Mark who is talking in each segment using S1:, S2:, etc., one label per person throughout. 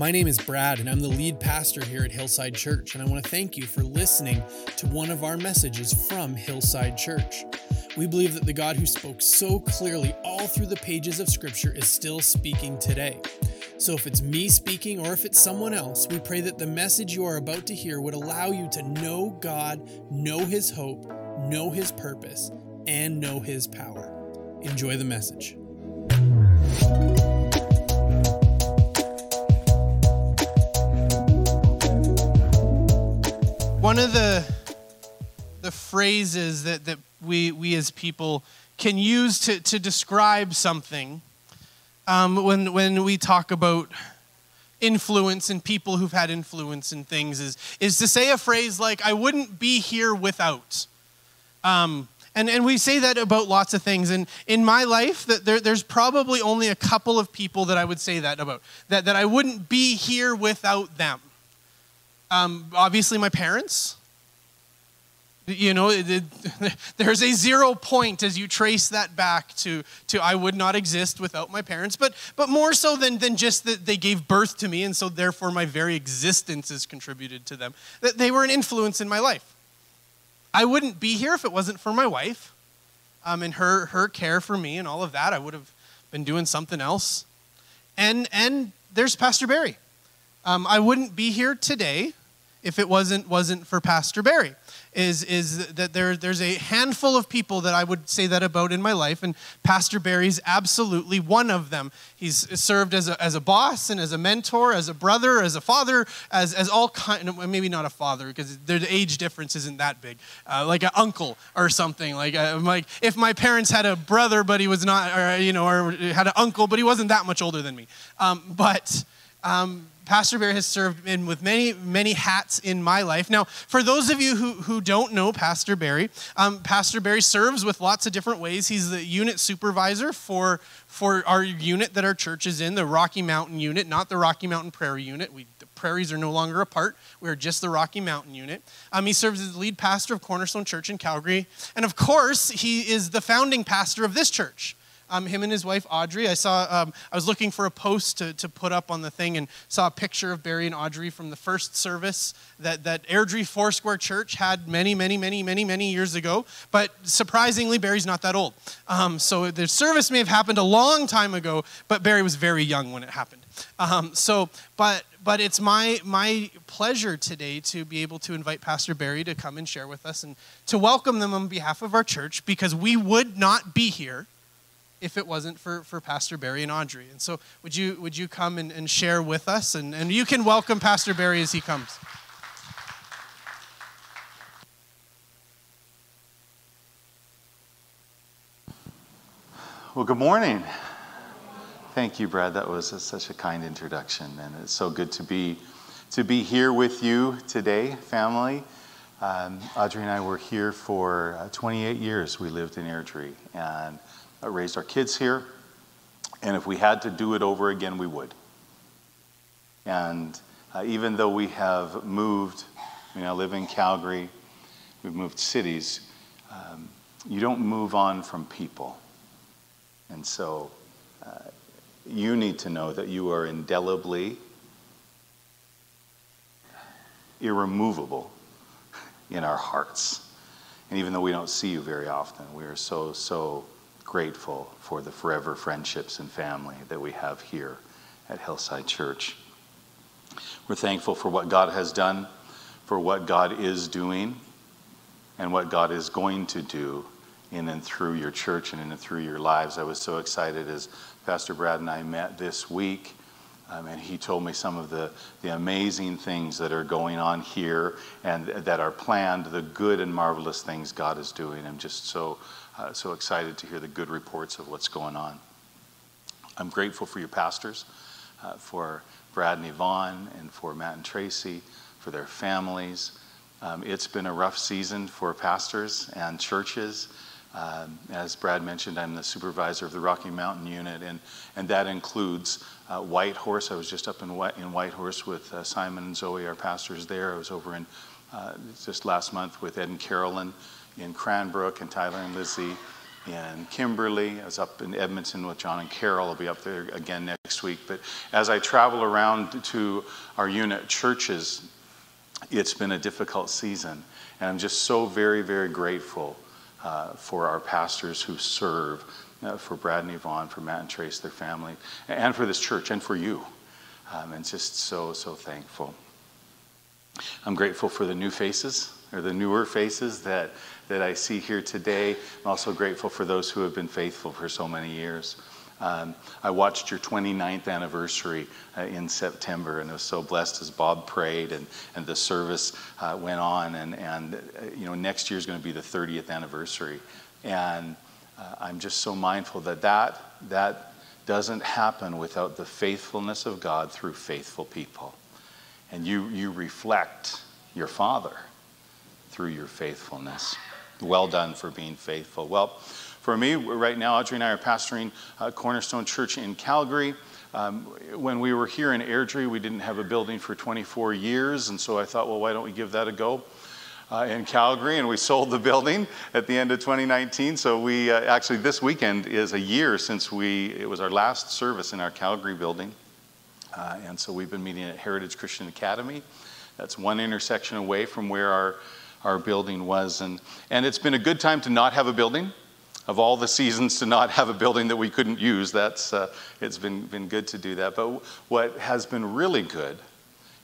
S1: My name is Brad, and I'm the lead pastor here at Hillside Church, and I want to thank you for listening to one of our messages from Hillside Church. We believe that the God who spoke so clearly all through the pages of Scripture is still speaking today. So, if it's me speaking or if it's someone else, we pray that the message you are about to hear would allow you to know God, know His hope, know His purpose, and know His power. Enjoy the message.
S2: One of the the phrases that, that we, we as people can use to, to describe something um, when, when we talk about influence and people who've had influence in things is, is to say a phrase like, I wouldn't be here without. Um, and, and we say that about lots of things. And in my life, that there, there's probably only a couple of people that I would say that about, that, that I wouldn't be here without them. Um, obviously, my parents. You know, it, it, there's a zero point as you trace that back to, to I would not exist without my parents, but, but more so than, than just that they gave birth to me, and so therefore my very existence is contributed to them. That they were an influence in my life. I wouldn't be here if it wasn't for my wife um, and her, her care for me and all of that. I would have been doing something else. And, and there's Pastor Barry. Um, I wouldn't be here today if it wasn't, wasn't for Pastor Barry is, is that there, there's a handful of people that I would say that about in my life, and Pastor Barry's absolutely one of them. He's served as a, as a boss and as a mentor, as a brother, as a father, as, as all kind, maybe not a father because the age difference isn't that big, uh, like an uncle or something. Like, uh, like if my parents had a brother, but he was not, or, you know, or had an uncle, but he wasn't that much older than me. Um, but um, Pastor Barry has served in with many, many hats in my life. Now, for those of you who, who don't know Pastor Barry, um, Pastor Barry serves with lots of different ways. He's the unit supervisor for, for our unit that our church is in, the Rocky Mountain unit, not the Rocky Mountain Prairie unit. We, the prairies are no longer apart. We are just the Rocky Mountain unit. Um, he serves as the lead pastor of Cornerstone Church in Calgary. And of course, he is the founding pastor of this church um, him and his wife Audrey. I saw, um, I was looking for a post to, to put up on the thing and saw a picture of Barry and Audrey from the first service that, that Airdrie Foursquare Church had many, many, many, many, many years ago. But surprisingly, Barry's not that old. Um, so the service may have happened a long time ago, but Barry was very young when it happened. Um, so, but but it's my my pleasure today to be able to invite Pastor Barry to come and share with us and to welcome them on behalf of our church because we would not be here if it wasn't for, for Pastor Barry and Audrey. And so would you, would you come and, and share with us? And, and you can welcome Pastor Barry as he comes.
S3: Well, good morning. Thank you, Brad. That was a, such a kind introduction, and it's so good to be to be here with you today, family. Um, Audrey and I were here for uh, 28 years. We lived in Airdrie, and raised our kids here. And if we had to do it over again, we would. And uh, even though we have moved, you know, live in Calgary, we've moved cities, um, you don't move on from people. And so uh, you need to know that you are indelibly irremovable in our hearts. And even though we don't see you very often, we are so, so grateful for the forever friendships and family that we have here at Hillside Church. We're thankful for what God has done, for what God is doing, and what God is going to do in and through your church and in and through your lives. I was so excited as Pastor Brad and I met this week. Um, and he told me some of the, the amazing things that are going on here and that are planned, the good and marvelous things God is doing. I'm just so uh, so excited to hear the good reports of what's going on. I'm grateful for your pastors, uh, for Brad and Yvonne, and for Matt and Tracy, for their families. Um, it's been a rough season for pastors and churches. Um, as Brad mentioned, I'm the supervisor of the Rocky Mountain unit, and, and that includes uh, Whitehorse. I was just up in, White, in Whitehorse with uh, Simon and Zoe, our pastors there. I was over in uh, just last month with Ed and Carolyn in Cranbrook and Tyler and Lizzie in Kimberley. I was up in Edmonton with John and Carol. I'll be up there again next week. But as I travel around to our unit churches, it's been a difficult season. And I'm just so very, very grateful uh, for our pastors who serve, uh, for Brad and Yvonne, for Matt and Trace, their family, and for this church, and for you. Um, and just so, so thankful. I'm grateful for the new faces, or the newer faces that, that I see here today. I'm also grateful for those who have been faithful for so many years. Um, I watched your 29th anniversary uh, in September and was so blessed as Bob prayed and, and the service uh, went on. And, and uh, you know, next year is going to be the 30th anniversary. And uh, I'm just so mindful that, that that doesn't happen without the faithfulness of God through faithful people. And you, you reflect your Father through your faithfulness. Well done for being faithful. Well, for me, right now, Audrey and I are pastoring uh, Cornerstone Church in Calgary. Um, when we were here in Airdrie, we didn't have a building for 24 years, and so I thought, well, why don't we give that a go? Uh, in Calgary, and we sold the building at the end of 2019. So we uh, actually this weekend is a year since we it was our last service in our Calgary building, uh, and so we've been meeting at Heritage Christian Academy. That's one intersection away from where our our building was, and and it's been a good time to not have a building of all the seasons to not have a building that we couldn't use. That's, uh, it's been, been good to do that. But what has been really good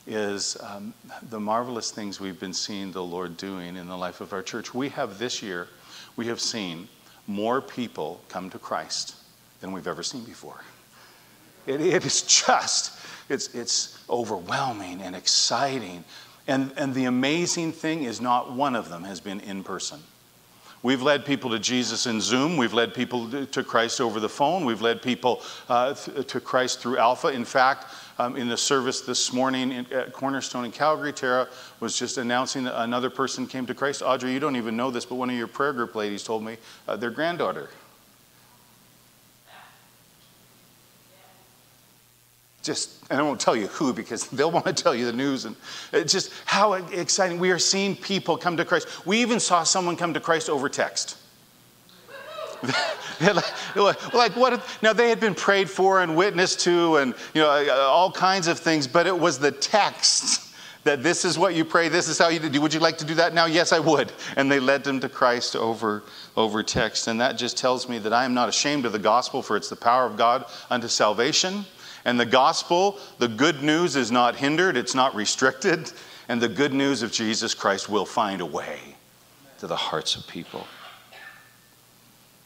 S3: is um, the marvelous things we've been seeing the Lord doing in the life of our church. We have this year, we have seen more people come to Christ than we've ever seen before. it, it is just, it's, it's overwhelming and exciting. And, and the amazing thing is, not one of them has been in person. We've led people to Jesus in Zoom. We've led people to Christ over the phone. We've led people uh, to Christ through Alpha. In fact, um, in the service this morning at Cornerstone in Calgary, Tara was just announcing that another person came to Christ. Audrey, you don't even know this, but one of your prayer group ladies told me uh, their granddaughter just, and I won't tell you who because they'll want to tell you the news. And it's just how exciting. We are seeing people come to Christ. We even saw someone come to Christ over text. like, what? If, now they had been prayed for and witnessed to, and you know uh, all kinds of things, but it was the text that this is what you pray, this is how you do. Would you like to do that now? Yes, I would. And they led them to Christ over over text, and that just tells me that I am not ashamed of the gospel, for it's the power of God unto salvation and the gospel, the good news is not hindered, it's not restricted, and the good news of Jesus Christ will find a way to the hearts of people.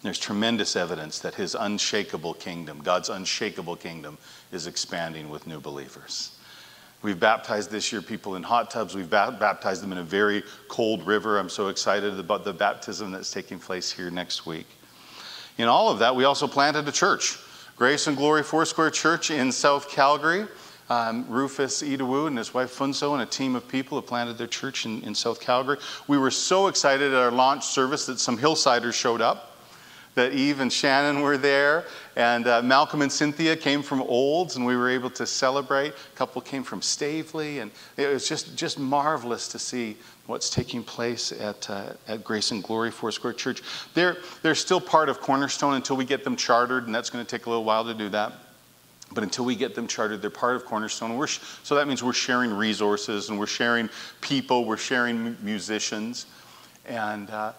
S3: There's tremendous evidence that his unshakable kingdom, God's unshakable kingdom, is expanding with new believers. We've baptized this year people in hot tubs. We've baptized them in a very cold river. I'm so excited about the baptism that's taking place here next week. In all of that, we also planted a church. Grace and Glory Foursquare Church in South Calgary. Um, Rufus Idawu and his wife Funso and a team of people have planted their church in, in South Calgary. We were so excited at our launch service that some Hillsiders showed up that Eve and Shannon were there, and uh, Malcolm and Cynthia came from Olds, and we were able to celebrate. A couple came from Staveley, and it was just, just marvelous to see what's taking place at, uh, at Grace and Glory Foursquare Church. They're, they're still part of Cornerstone until we get them chartered, and that's going to take a little while to do that. But until we get them chartered, they're part of Cornerstone. We're, so that means we're sharing resources and we're sharing people, we're sharing musicians. And uh,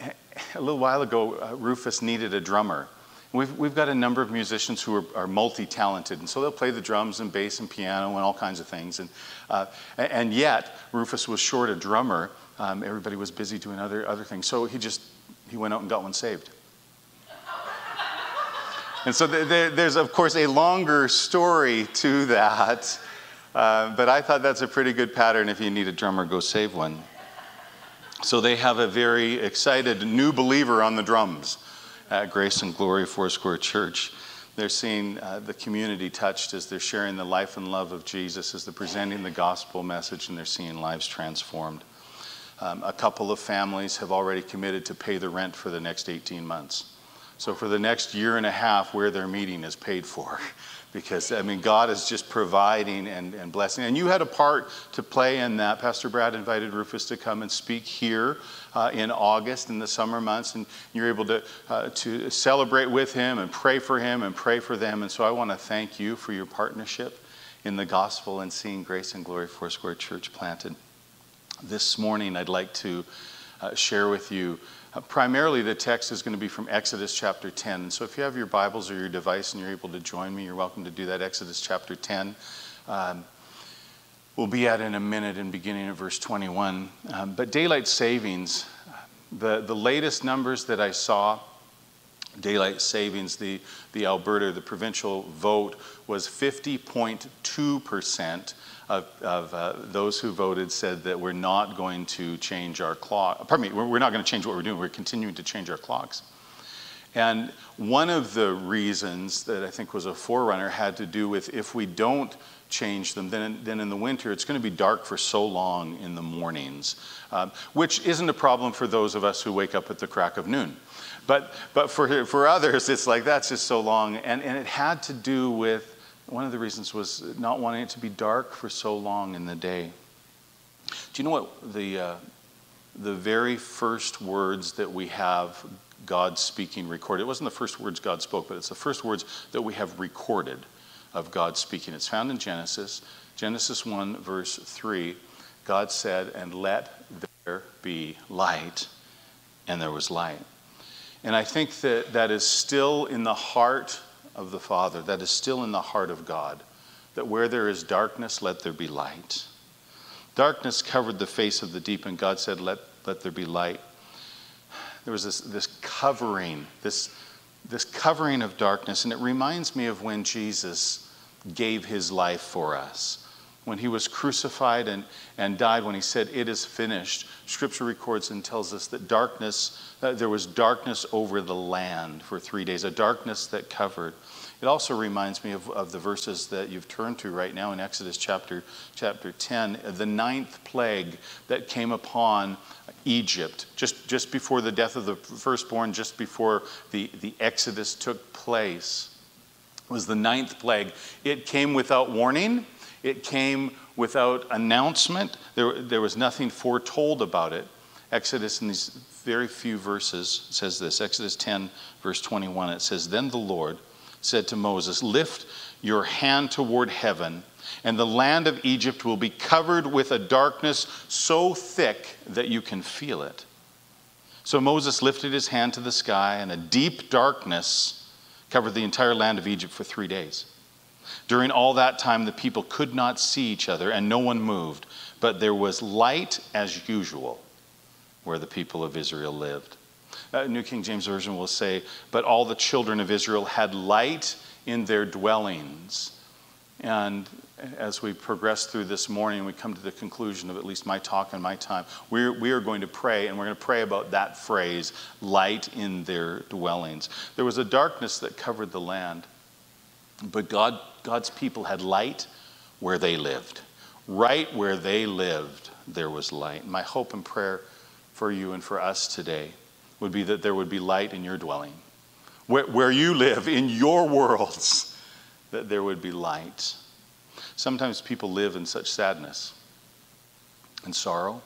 S3: a little while ago, uh, Rufus needed a drummer. We've, we've got a number of musicians who are, are multi talented, and so they'll play the drums and bass and piano and all kinds of things. And, uh, and yet, Rufus was short a drummer. Um, everybody was busy doing other, other things. So he just he went out and got one saved. and so there, there's, of course, a longer story to that. Uh, but I thought that's a pretty good pattern. If you need a drummer, go save one. So they have a very excited new believer on the drums at Grace and Glory Foursquare Church. They're seeing uh, the community touched as they're sharing the life and love of Jesus, as they're presenting the gospel message, and they're seeing lives transformed. Um, a couple of families have already committed to pay the rent for the next 18 months. So for the next year and a half, where they're meeting is paid for. Because, I mean, God is just providing and, and blessing. And you had a part to play in that. Pastor Brad invited Rufus to come and speak here uh, in August in the summer months. And you're able to, uh, to celebrate with him and pray for him and pray for them. And so I want to thank you for your partnership in the gospel and seeing Grace and Glory Foursquare Church planted. This morning, I'd like to uh, share with you uh, primarily, the text is going to be from Exodus chapter 10. So, if you have your Bibles or your device and you're able to join me, you're welcome to do that. Exodus chapter 10. Um, we'll be at in a minute in beginning of verse 21. Um, but daylight savings, the, the latest numbers that I saw, daylight savings, the, the Alberta, the provincial vote was 50.2% of, of uh, those who voted said that we're not going to change our clock. Pardon me, we're, we're not going to change what we're doing. We're continuing to change our clocks. And one of the reasons that I think was a forerunner had to do with if we don't change them, then, then in the winter it's going to be dark for so long in the mornings, um, which isn't a problem for those of us who wake up at the crack of noon. But, but for, for others, it's like that's just so long. And, and it had to do with one of the reasons was not wanting it to be dark for so long in the day. Do you know what the, uh, the very first words that we have God speaking recorded? It wasn't the first words God spoke, but it's the first words that we have recorded of God speaking. It's found in Genesis, Genesis 1, verse 3. God said, And let there be light. And there was light. And I think that that is still in the heart of the Father that is still in the heart of God that where there is darkness, let there be light. Darkness covered the face of the deep, and God said, Let, let there be light. There was this, this covering, this, this covering of darkness, and it reminds me of when Jesus gave his life for us when he was crucified and, and died, when he said, It is finished, scripture records and tells us that darkness, uh, there was darkness over the land for three days, a darkness that covered. It also reminds me of, of the verses that you've turned to right now in Exodus chapter, chapter 10, the ninth plague that came upon Egypt, just, just before the death of the firstborn, just before the, the Exodus took place, was the ninth plague. It came without warning it came without announcement. There, there was nothing foretold about it. Exodus, in these very few verses, says this Exodus 10, verse 21, it says, Then the Lord said to Moses, Lift your hand toward heaven, and the land of Egypt will be covered with a darkness so thick that you can feel it. So Moses lifted his hand to the sky, and a deep darkness covered the entire land of Egypt for three days. During all that time, the people could not see each other, and no one moved, but there was light as usual where the people of Israel lived. Uh, New King James Version will say, But all the children of Israel had light in their dwellings. And as we progress through this morning, we come to the conclusion of at least my talk and my time. We're, we are going to pray, and we're going to pray about that phrase, light in their dwellings. There was a darkness that covered the land. But God, God's people had light where they lived. Right where they lived, there was light. My hope and prayer for you and for us today would be that there would be light in your dwelling. Where, where you live, in your worlds, that there would be light. Sometimes people live in such sadness and sorrow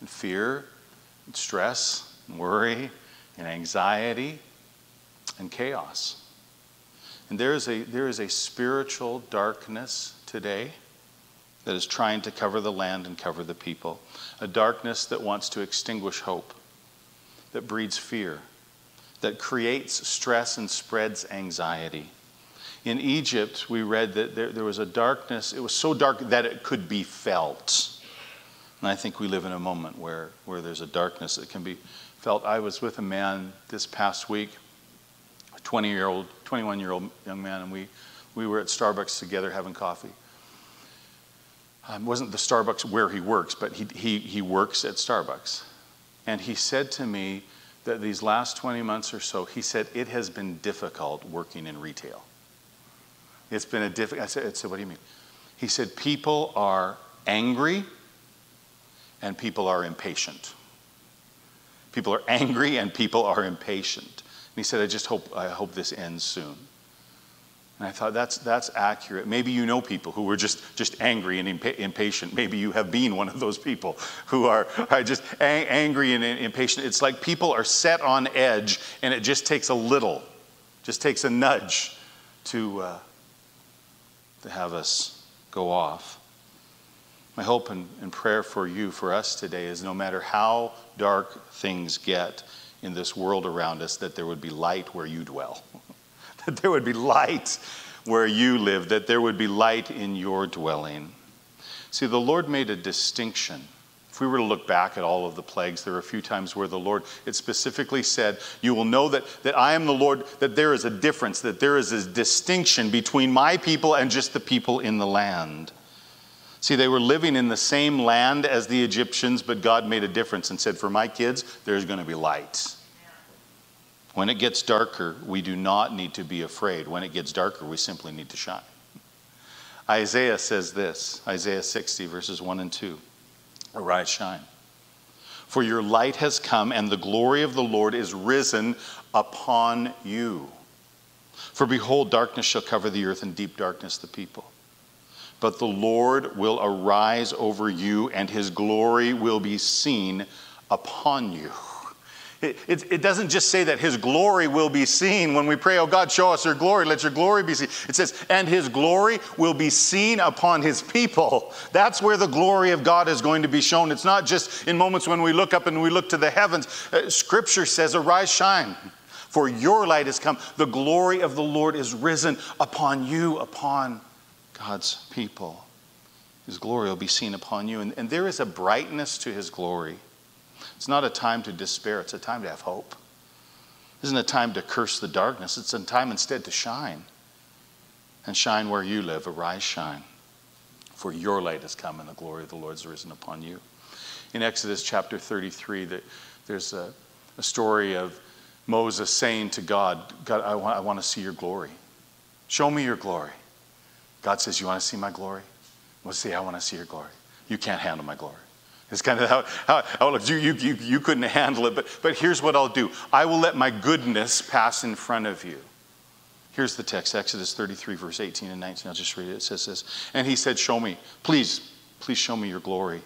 S3: and fear and stress and worry and anxiety and chaos. And there is a, there is a spiritual darkness today that is trying to cover the land and cover the people. A darkness that wants to extinguish hope, that breeds fear, that creates stress and spreads anxiety. In Egypt, we read that there, there was a darkness, it was so dark that it could be felt. And I think we live in a moment where, where there's a darkness that can be felt. I was with a man this past week a 20 year old, 21 year old young man, and we, we were at Starbucks together having coffee. Um, wasn't the Starbucks where he works, but he, he, he works at Starbucks. And he said to me that these last 20 months or so, he said, it has been difficult working in retail. It's been a difficult, I said, I said, what do you mean? He said, people are angry and people are impatient. People are angry and people are impatient. He said, I just hope, I hope this ends soon. And I thought that's, that's accurate. Maybe you know people who were just, just angry and impa- impatient. Maybe you have been one of those people who are, are just angry and impatient. It's like people are set on edge, and it just takes a little, just takes a nudge to, uh, to have us go off. My hope and, and prayer for you, for us today, is no matter how dark things get in this world around us, that there would be light where you dwell. that there would be light where you live, that there would be light in your dwelling. See, the Lord made a distinction. If we were to look back at all of the plagues, there are a few times where the Lord, it specifically said, You will know that, that I am the Lord, that there is a difference, that there is a distinction between my people and just the people in the land. See, they were living in the same land as the Egyptians, but God made a difference and said, For my kids, there's going to be light. When it gets darker, we do not need to be afraid. When it gets darker, we simply need to shine. Isaiah says this Isaiah 60, verses 1 and 2 Arise, shine. For your light has come, and the glory of the Lord is risen upon you. For behold, darkness shall cover the earth, and deep darkness the people. But the Lord will arise over you, and his glory will be seen upon you. It, it, it, doesn't just say that his glory will be seen when we pray, Oh God, show us your glory, let your glory be seen. It says, and his glory will be seen upon his people. That's where the glory of God is going to be shown. It's not just in moments when we look up and we look to the heavens. Uh, scripture says, Arise, shine, for your light has come. The glory of the Lord is risen upon you, upon God's people. His glory will be seen upon you. And, and there is a brightness to his glory. It's not a time to despair, it's a time to have hope. It isn't a time to curse the darkness, it's a time instead to shine. And shine where you live, arise, shine. For your light has come, and the glory of the Lord has risen upon you. In Exodus chapter 33, that there's a, a story of Moses saying to God, God, I want, I want to see your glory. Show me your glory. God says, You want to see my glory? Well, see, I want to see your glory. You can't handle my glory. It's kind of how, how, how you, you, you, you couldn't handle it, but, but here's what I'll do I will let my goodness pass in front of you. Here's the text Exodus 33, verse 18 and 19. I'll just read it. It says this. And he said, Show me, please, please show me your glory.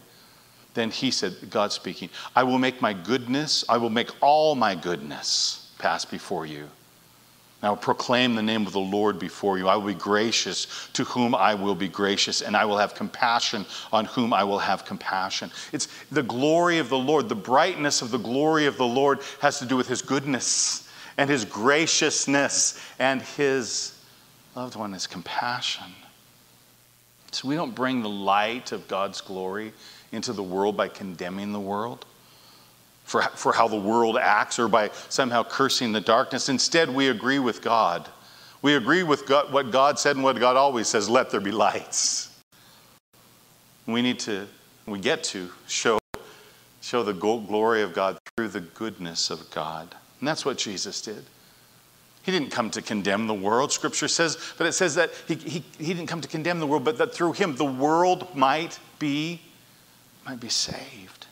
S3: Then he said, God speaking, I will make my goodness, I will make all my goodness pass before you I will proclaim the name of the Lord before you. I will be gracious to whom I will be gracious, and I will have compassion on whom I will have compassion. It's the glory of the Lord, the brightness of the glory of the Lord has to do with his goodness and his graciousness and his loved one, his compassion. So we don't bring the light of God's glory into the world by condemning the world for, for how the world acts or by somehow cursing the darkness. Instead, we agree with God. We agree with God, what God said and what God always says let there be lights. We need to, we get to show, show the glory of God through the goodness of God. And that's what Jesus did. He didn't come to condemn the world, Scripture says, but it says that he, he, he didn't come to condemn the world, but that through him the world might be, might be saved.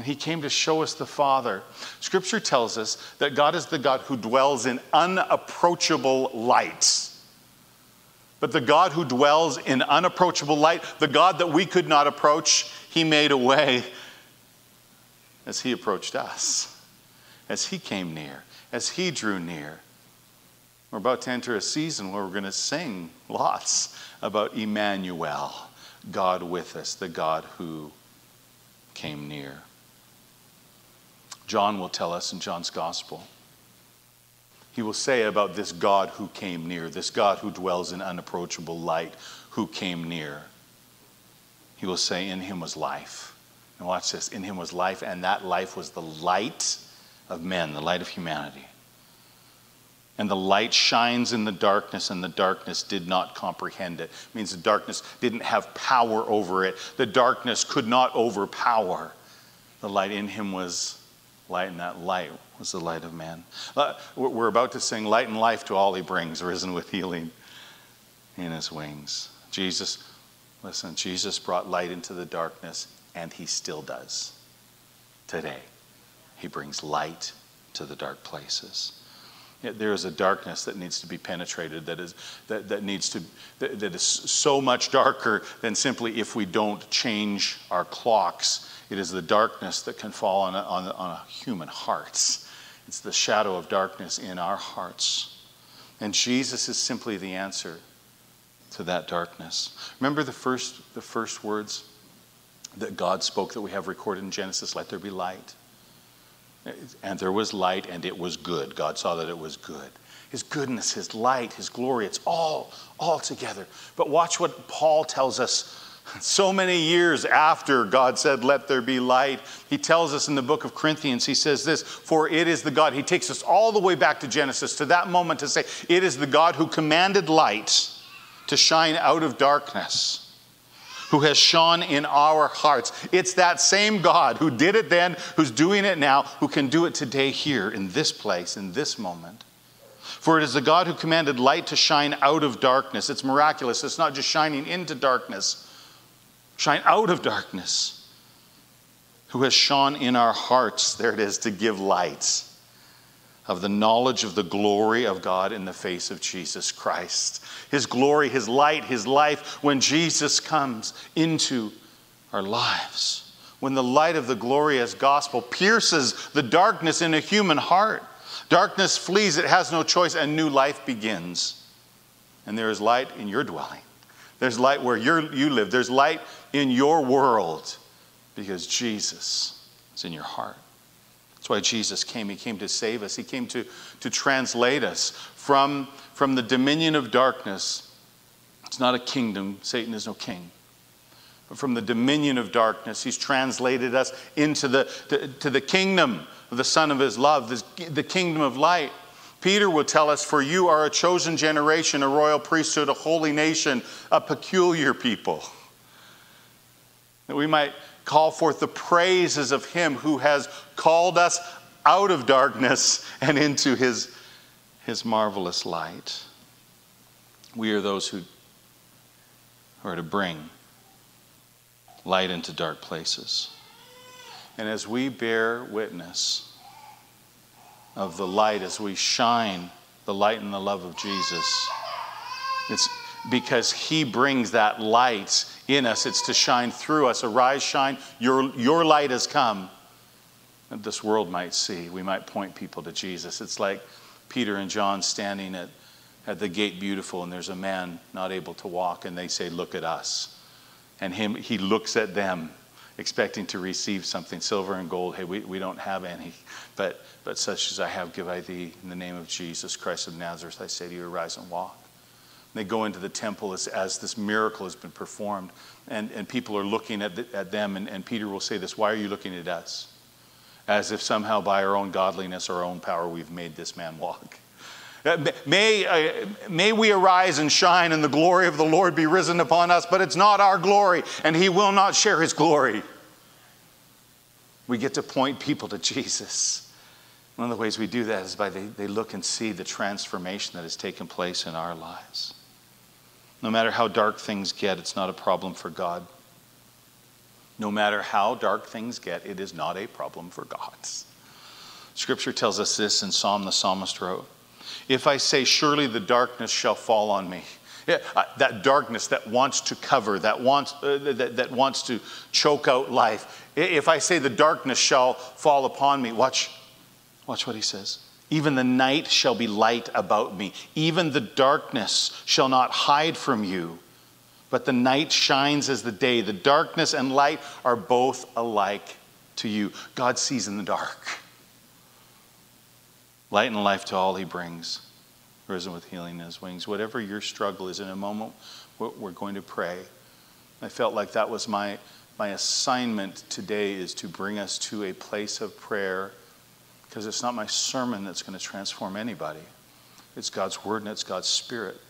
S3: And he came to show us the Father. Scripture tells us that God is the God who dwells in unapproachable light. But the God who dwells in unapproachable light, the God that we could not approach, he made a way as he approached us, as he came near, as he drew near. We're about to enter a season where we're going to sing lots about Emmanuel, God with us, the God who came near. John will tell us in John's gospel. He will say about this God who came near, this God who dwells in unapproachable light, who came near. He will say, In him was life. And watch this in him was life, and that life was the light of men, the light of humanity. And the light shines in the darkness, and the darkness did not comprehend it. it means the darkness didn't have power over it. The darkness could not overpower. The light in him was light, and that light was the light of man. Uh, we're about to sing Light and Life to All He Brings, risen with healing in His wings. Jesus, listen, Jesus brought light into the darkness, and He still does today. He brings light to the dark places. Yet there is a darkness that needs to be penetrated, that, is, that, that needs to, that, that is so much darker than simply if we don't change our clocks. It is the darkness that can fall on, on, on human hearts. It's the shadow of darkness in our hearts. And Jesus is simply the answer to that darkness. Remember the first, the first words that God spoke that we have recorded in Genesis let there be light. And there was light, and it was good. God saw that it was good. His goodness, His light, His glory, it's all, all together. But watch what Paul tells us so many years after God said, Let there be light. He tells us in the book of Corinthians, he says this, For it is the God, he takes us all the way back to Genesis, to that moment to say, It is the God who commanded light to shine out of darkness who has shone in our hearts. It's that same God who did it then, who's doing it now, who can do it today here in this place, in this moment. For it is the God who commanded light to shine out of darkness. It's miraculous. It's not just shining into darkness, shine out of darkness. Who has shone in our hearts, there it is, to give light of the knowledge of the glory of God in the face of Jesus Christ. His glory, His light, His life, when Jesus comes into our lives. When the light of the glorious gospel pierces the darkness in a human heart, darkness flees, it has no choice, and new life begins. And there is light in your dwelling. There's light where you live. There's light in your world because Jesus is in your heart. That's why Jesus came. He came to save us, He came to, to translate us from, from the dominion of darkness. It's not a kingdom, Satan is no king. But from the dominion of darkness, He's translated us into the, to, to the kingdom of the Son of His love, this, the kingdom of light. Peter will tell us, For you are a chosen generation, a royal priesthood, a holy nation, a peculiar people. That we might call forth the praises of Him who has called us out of darkness and into His, his marvelous light. We are those who are to bring light into dark places. And as we bear witness of the light, as we shine the light and the love of Jesus, it's because He brings that light in us. It's to shine through us. Arise, shine. Your, your light has come this world might see. We might point people to Jesus. It's like Peter and John standing at, at the gate beautiful, and there's a man not able to walk, and they say, Look at us. And him, he looks at them, expecting to receive something silver and gold. Hey, we, we don't have any, but, but such as I have, give I thee. In the name of Jesus Christ of Nazareth, I say to you, arise and walk. They go into the temple as, as this miracle has been performed, and, and people are looking at, the, at them, and, and Peter will say this Why are you looking at us? As if somehow by our own godliness our own power we've made this man walk. Uh, may, uh, may we arise and shine, and the glory of the Lord be risen upon us, but it's not our glory, and He will not share His glory. We get to point people to Jesus. One of the ways we do that is by they, they look and see the transformation that has taken place in our lives. No matter how dark things get, it's not a problem for God. No matter how dark things get, it is not a problem for God. Scripture tells us this in Psalm the psalmist wrote If I say, Surely the darkness shall fall on me, yeah, that darkness that wants to cover, that wants, uh, that, that wants to choke out life. If I say the darkness shall fall upon me, watch, watch what he says. Even the night shall be light about me. Even the darkness shall not hide from you. But the night shines as the day. The darkness and light are both alike to you. God sees in the dark. Light and life to all he brings, risen with healing in his wings. Whatever your struggle is, in a moment, we're going to pray. I felt like that was my, my assignment today is to bring us to a place of prayer because it's not my sermon that's going to transform anybody. It's God's word and it's God's spirit.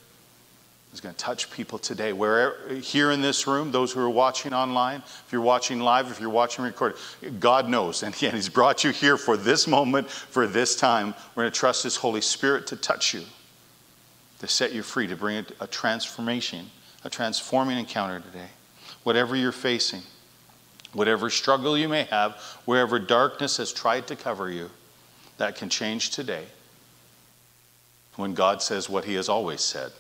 S3: It's going to touch people today. Where here in this room, those who are watching online, if you're watching live, if you're watching recorded, God knows, and He's brought you here for this moment, for this time. We're going to trust His Holy Spirit to touch you, to set you free, to bring a transformation, a transforming encounter today. Whatever you're facing, whatever struggle you may have, wherever darkness has tried to cover you, that can change today when God says what he has always said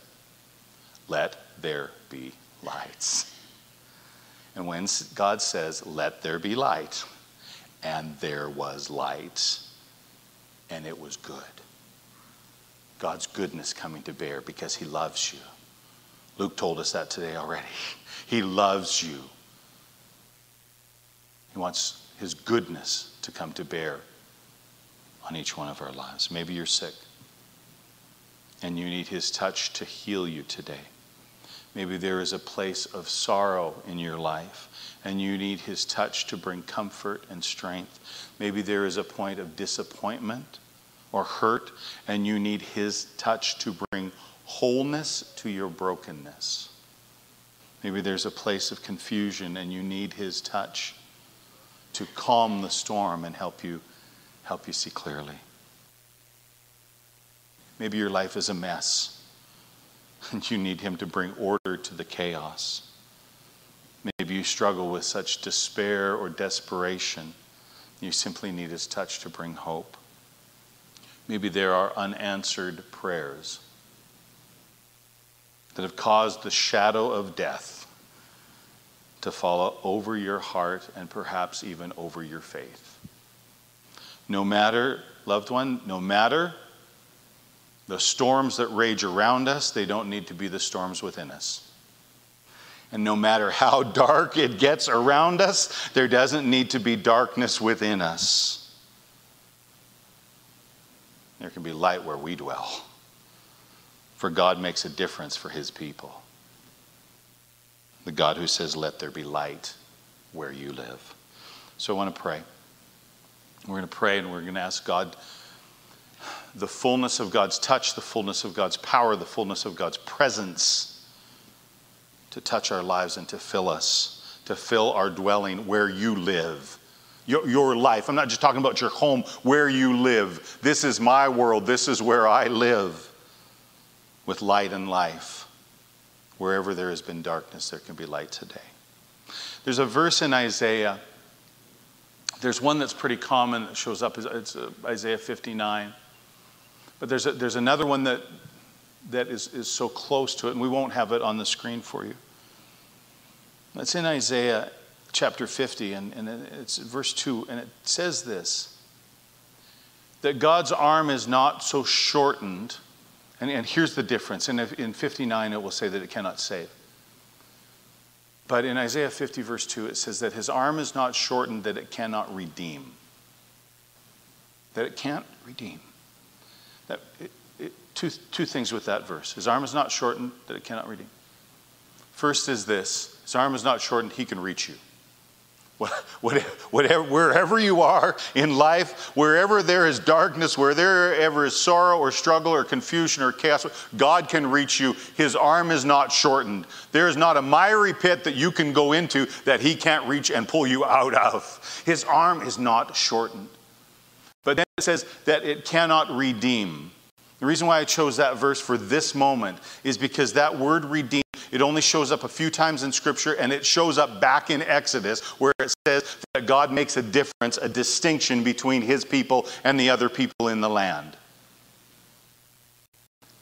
S3: let there be lights. And when God says, let there be light, and there was light, and it was good. God's goodness coming to bear because he loves you. Luke told us that today already. He loves you. He wants his goodness to come to bear on each one of our lives. Maybe you're sick and you need his touch to heal you today. Maybe there is a place of sorrow in your life and you need his touch to bring comfort and strength. Maybe there is a point of disappointment or hurt and you need his touch to bring wholeness to your brokenness. Maybe there's a place of confusion and you need his touch to calm the storm and help you help you see clearly. Maybe your life is a mess and you need Him to bring order to the chaos. Maybe you struggle with such despair or desperation. You simply need His touch to bring hope. Maybe there are unanswered prayers that have caused the shadow of death to fall over your heart and perhaps even over your faith. No matter, loved one, no matter the storms that rage around us, they don't need to be the storms within us. And no matter how dark it gets around us, there doesn't need to be darkness within us. There can be light where we dwell. For God makes a difference for his people. The God who says, Let there be light where you live. So I want to pray. We're going to pray and we're going to ask God the fullness of God's touch, the fullness of God's power, the fullness of God's presence to touch our lives and to fill us, to fill our dwelling where you live. Your, your life. I'm not just talking about your home, where you live. This is my world. This is where I live with light and life. Wherever there has been darkness, there can be light today. There's a verse in Isaiah. There's one that's pretty common that shows up. It's uh, Isaiah 59. But there's, a, there's another one that, that is, is so close to it, and we won't have it on the screen for you. It's in Isaiah chapter 50, and, and it's verse 2, and it says this that God's arm is not so shortened. And, and here's the difference. And in 59, it will say that it cannot save. But in Isaiah 50, verse 2, it says that his arm is not shortened that it cannot redeem. That it can't redeem. That, it, it, two, two things with that verse. His arm is not shortened that it cannot redeem. First is this His arm is not shortened, he can reach you. Whatever, wherever you are in life, wherever there is darkness, wherever is sorrow or struggle or confusion or chaos, God can reach you. His arm is not shortened. There is not a miry pit that you can go into that He can't reach and pull you out of. His arm is not shortened. But then it says that it cannot redeem. The reason why I chose that verse for this moment is because that word redeem, it only shows up a few times in Scripture and it shows up back in Exodus where it says that God makes a difference, a distinction between his people and the other people in the land.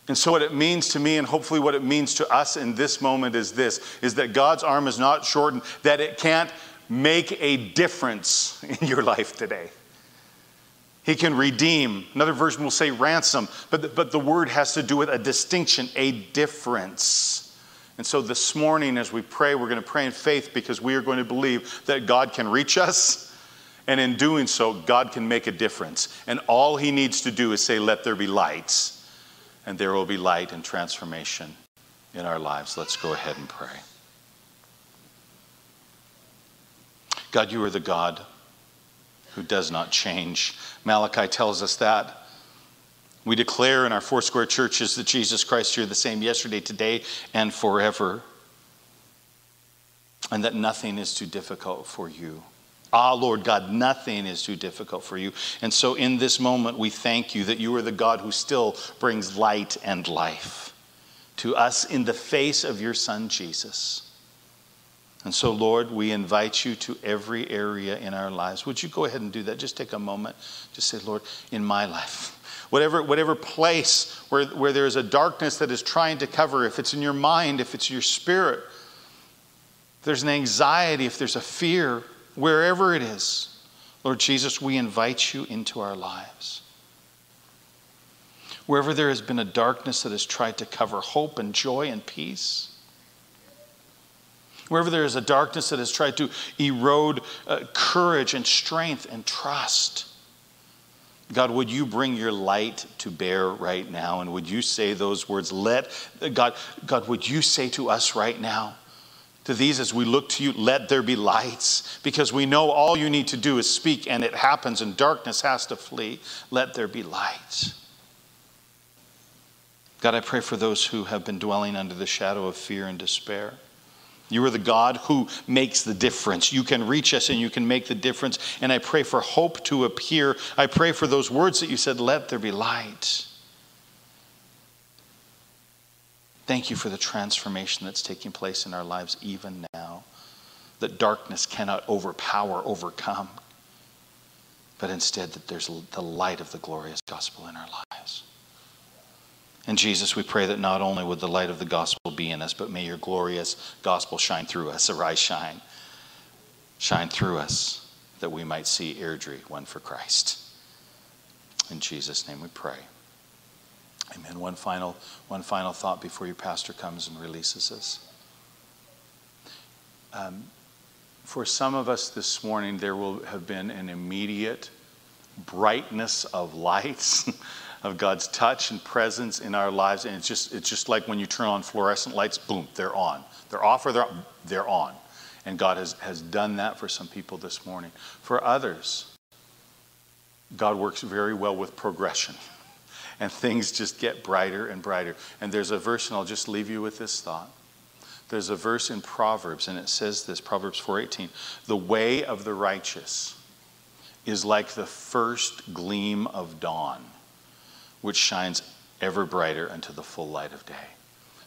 S3: And so what it means to me and hopefully what it means to us in this moment is this is that God's arm is not shortened that it can't make a difference in your life today. He can redeem. Another version will say ransom, but the, but the word has to do with a distinction, a difference. And so this morning, as we pray, we're going to pray in faith because we are going to believe that God can reach us. And in doing so, God can make a difference. And all he needs to do is say, Let there be lights. And there will be light and transformation in our lives. Let's go ahead and pray. God, you are the God who does not change. Malachi tells us that. We declare in our Foursquare churches that Jesus Christ, you're the same yesterday, today, and forever. And that nothing is too difficult for you. Ah, Lord God, nothing is too difficult for you. And so in this moment, we thank you that you are the God who still brings light and life to us in the face of your Son, Jesus. And so, Lord, we invite you to every area in our lives. Would you go ahead and do that? Just take a moment. Just say, Lord, in my life, Whatever, whatever place where, where there is a darkness that is trying to cover, if it's in your mind, if it's your spirit, if there's an anxiety, if there's a fear, wherever it is, Lord Jesus, we invite you into our lives. Wherever there has been a darkness that has tried to cover hope and joy and peace, wherever there is a darkness that has tried to erode uh, courage and strength and trust, God, would you bring your light to bear right now? And would you say those words? Let, God, God, would you say to us right now, to these as we look to you, let there be lights, because we know all you need to do is speak and it happens and darkness has to flee. Let there be lights. God, I pray for those who have been dwelling under the shadow of fear and despair. You are the God who makes the difference. You can reach us and you can make the difference. And I pray for hope to appear. I pray for those words that you said, let there be light. Thank you for the transformation that's taking place in our lives even now. That darkness cannot overpower, overcome, but instead that there's the light of the glorious gospel in our lives. And Jesus, we pray that not only would the light of the gospel be in us, but may your glorious gospel shine through us. Arise, shine. Shine through us that we might see Airdrie, one for Christ. In Jesus' name we pray. Amen. One final, one final thought before your pastor comes and releases us. Um, for some of us this morning, there will have been an immediate brightness of lights. of God's touch and presence in our lives. And it's just, it's just like when you turn on fluorescent lights, boom, they're on. They're off or they're, they're on. And God has, has done that for some people this morning. For others, God works very well with progression. And things just get brighter and brighter. And there's a verse, and I'll just leave you with this thought. There's a verse in Proverbs, and it says this Proverbs 4:18. The way of the righteous is like the first gleam of dawn which shines ever brighter unto the full light of day.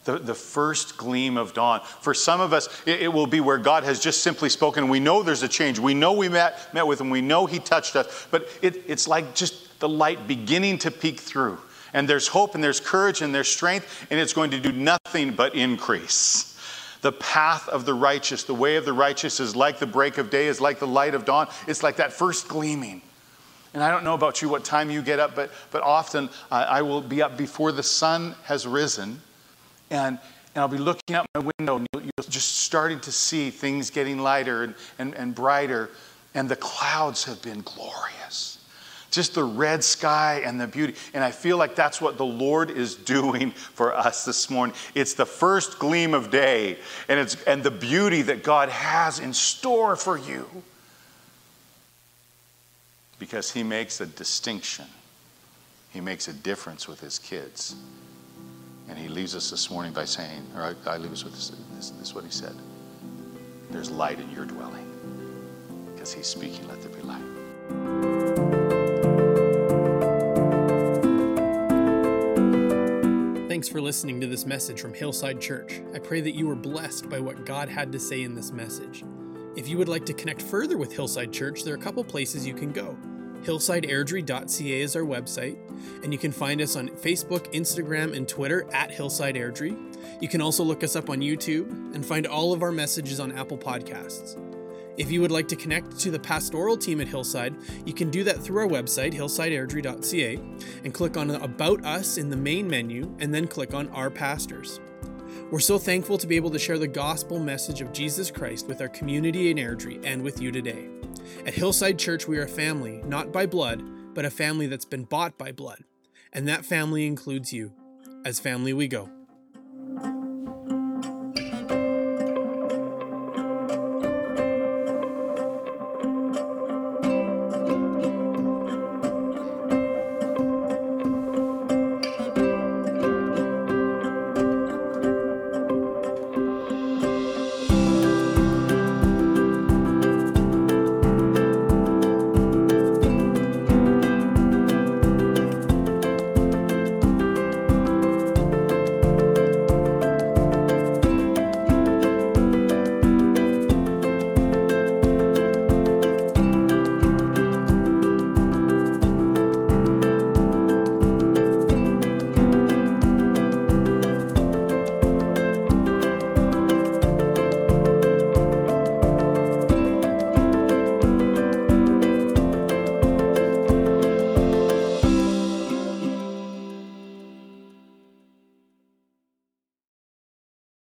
S3: The, the first gleam of dawn. For some of us, it, it, will be where God has just simply spoken. We know there's a change. We know we met, met with Him. We know He touched us. But it, it's like just the light beginning to peek through. And there's hope and there's courage and there's strength, and it's going to do nothing but increase. The path of the righteous, the way of the righteous is like the break of day, is like the light of dawn. It's like that first gleaming. And I don't know about you what time you get up, but, but often uh, I will be up before the sun has risen, and, and I'll be looking out my window, and you're just starting to see things getting lighter and, and, and brighter, and the clouds have been glorious. Just the red sky and the beauty. And I feel like that's what the Lord is doing for us this morning. It's the first gleam of day, and, it's, and the beauty that God has in store for you because he makes a distinction. He makes a difference with his kids. And he leaves us this morning by saying, or I, I leave us with this, this, this is what he said. There's light in your dwelling. Because he's speaking, let there be light.
S1: Thanks for listening to this message from Hillside Church. I pray that you were blessed by what God had to say in this message. If you would like to connect further with Hillside Church, there are a couple places you can go. HillsideAirdrie.ca is our website, and you can find us on Facebook, Instagram, and Twitter at Hillside Airdrie. You can also look us up on YouTube and find all of our messages on Apple Podcasts. If you would like to connect to the pastoral team at Hillside, you can do that through our website, hillsideairdrie.ca, and click on About Us in the main menu, and then click on Our Pastors. We're so thankful to be able to share the gospel message of Jesus Christ with our community in Airdrie and with you today. At Hillside Church, we are a family, not by blood, but a family that's been bought by blood. And that family includes you. As family, we go.